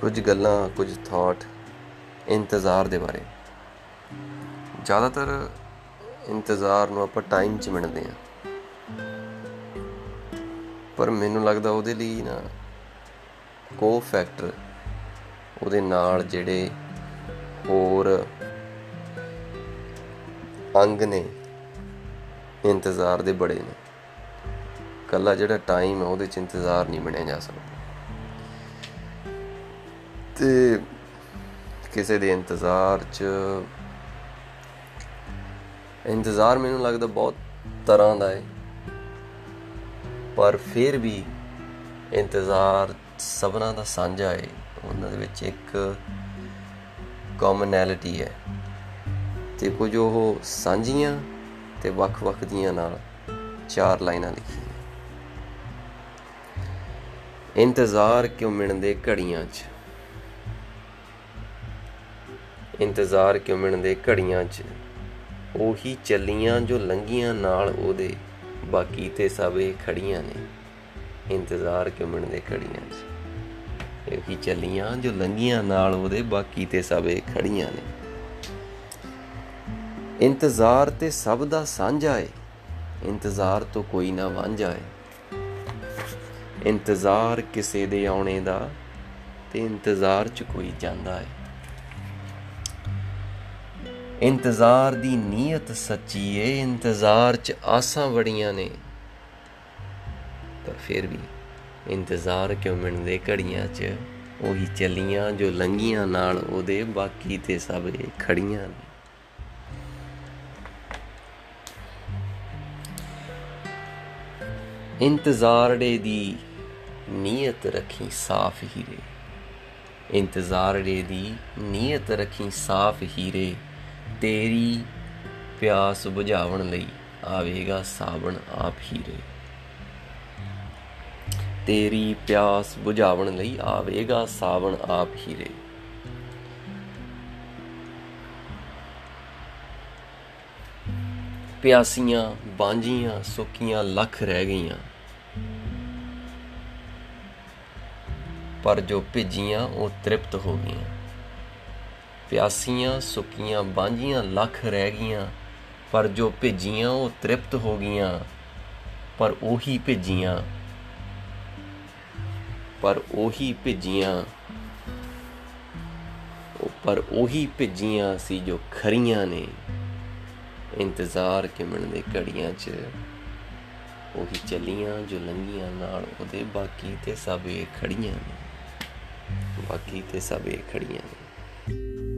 ਕੁਝ ਗੱਲਾਂ, ਕੁਝ ਥਾਟ ਇੰਤਜ਼ਾਰ ਦੇ ਬਾਰੇ। ਜ਼ਿਆਦਾਤਰ ਇੰਤਜ਼ਾਰ ਨੂੰ ਆਪਾਂ ਟਾਈਮ 'ਚ ਮਿਣਦੇ ਆ ਪਰ ਮੈਨੂੰ ਲੱਗਦਾ ਉਹਦੇ ਲਈ ਨਾ ਕੋ ਫੈਕਟਰ ਉਹਦੇ ਨਾਲ ਜਿਹੜੇ ਹੋਰ ਅੰਗ ਨੇ, ਇੰਤਜ਼ਾਰ ਦੇ ਬੜੇ ਨੇ। ਕੱਲਾ ਜਿਹੜਾ ਟਾਈਮ ਹੈ ਉਹਦੇ ਚ ਇੰਤਜ਼ਾਰ ਨਹੀਂ ਬਣਿਆ ਜਾ ਸਕਦਾ। ਤੇ ਕਿਸੇ ਦੇ ਇੰਤਜ਼ਾਰ ਚ ਇੰਤਜ਼ਾਰ ਮੈਨੂੰ ਲੱਗਦਾ ਬਹੁਤ ਤਰ੍ਹਾਂ ਦਾ ਹੈ ਪਰ ਫਿਰ ਵੀ ਇੰਤਜ਼ਾਰ ਸਭਨਾਂ ਦਾ ਸਾਂਝਾ ਹੈ ਉਹਨਾਂ ਦੇ ਵਿੱਚ ਇੱਕ ਕਾਮਨੈਲਿਟੀ ਹੈ ਤੇ ਕੁਝ ਉਹ ਸਾਂਝੀਆਂ ਤੇ ਵੱਖ-ਵੱਖ ਦੀਆਂ ਨਾਲ ਚਾਰ ਲਾਈਨਾਂ ਲਿਖੀਆਂ। ਇੰਤਜ਼ਾਰ ਕਿਉਂ ਮਿਣਦੇ ਘੜੀਆਂ 'ਚ? ਇੰਤਜ਼ਾਰ ਕਿਉਂ ਮਿਣਦੇ ਘੜੀਆਂ 'ਚ? ਉਹੀ ਚੱਲੀਆਂ ਜੋ ਲੰਗੀਆਂ ਨਾਲ ਉਹਦੇ, ਬਾਕੀ ਤੇ ਸਭ ਇਹ ਖੜੀਆਂ ਨੇ। ਇੰਤਜ਼ਾਰ ਕਿਉਂ ਮਿਣਦੇ ਘੜੀਆਂ 'ਚ? ਇਹੀ ਚੱਲੀਆਂ ਜੋ ਲੰਗੀਆਂ ਨਾਲ ਉਹਦੇ, ਬਾਕੀ ਤੇ ਸਭ ਇਹ ਖੜੀਆਂ ਨੇ। ਇੰਤਜ਼ਾਰ ਤੇ ਸਭ ਦਾ ਸਾਂਝਾ ਏ ਇੰਤਜ਼ਾਰ ਤੋਂ ਕੋਈ ਨਾ ਵਾਂਝਾ ਏ ਇੰਤਜ਼ਾਰ ਕਿਸੇ ਦੇ ਆਉਣੇ ਦਾ ਤੇ ਇੰਤਜ਼ਾਰ 'ਚ ਕੋਈ ਜਾਂਦਾ ਏ। ਇੰਤਜ਼ਾਰ ਦੀ ਨੀਅਤ ਸੱਚੀ ਏ, ਇੰਤਜ਼ਾਰ 'ਚ ਆਸਾਂ ਬੜੀਆਂ ਨੇ। ਪਰ ਫਿਰ ਵੀ ਇੰਤਜ਼ਾਰ ਕਿਉਂ ਮਿਣਦੇ ਘੜੀਆਂ 'ਚ ਉਹੀ ਚੱਲੀਆਂ ਜੋ ਲੰਗੀਆਂ ਨਾਲ ਉਹਦੇ ਬਾਕੀ ਤੇ ਸਭ ਇਹ ਖੜੀਆਂ ਨੇ। ਇੰਤਜ਼ਾਰੜੇ ਦੀ ਨੀਅਤ ਰੱਖੀ ਸਾਫ਼ ਹੀਰੇ। ਇੰਤਜ਼ਾਰੜੇ ਦੀ ਨੀਅਤ ਰੱਖੀ ਸਾਫ਼ ਹੀਰੇ ਤੇਰੀ ਪਿਆਸ ਬੁਝਾਉਣ ਲਈ ਆਵੇਗਾ ਸਾਵਣ ਆਪ ਹੀਰੇ ਤੇਰੀ ਪਿਆਸ ਬੁਝਾਉਣ ਲਈ ਆਵੇਗਾ ਸਾਵਣ ਆਪ ਹੀਰੇ ਪਿਆਸੀਆਂ ਬਾਂਝੀਆਂ ਸੁੱਕੀਆਂ ਲੱਖ ਰਹਿ ਗਈਆਂ। ਪਰ ਜੋ ਭਿੱਜੀਆਂ ਉਹ ਤ੍ਰਿਪਤ ਹੋ ਗਈਆਂ। ਪਿਆਸੀਆਂ, ਸੁੱਕੀਆਂ ਬਾਂਝੀਆਂ ਲੱਖ ਰਹਿ ਗਈਆਂ, ਪਰ ਜੋ ਭਿੱਜੀਆਂ ਉਹ ਤ੍ਰਿਪਤ ਹੋ ਗਈਆਂ, ਪਰ ਉਹੀ ਭਿੱਜੀਆਂ। ਪਰ ਉਹੀ ਭਿੱਜੀਆਂ ਪਰ ਉਹੀ ਭਿੱਜੀਆਂ ਸੀ ਜੋ ਖਰੀਆਂ ਨੇ। ਇੰਤਜ਼ਾਰ ਕਿਮਣ ਦੇ ਘੜੀਆਂ 'ਚ, ਉਹੀ ਚੱਲੀਆਂ ਜੋ ਲੰਗੀਆਂ ਨਾਲ ਉਹਦੇ ਬਾਕੀ ਤੇ ਸਭ ਇਹ ਖੜੀਆਂ ਨੇ। ਬਾਕੀ ਤੇ ਸਭ ਇਹ ਖੜੀਆਂ ਨੇ।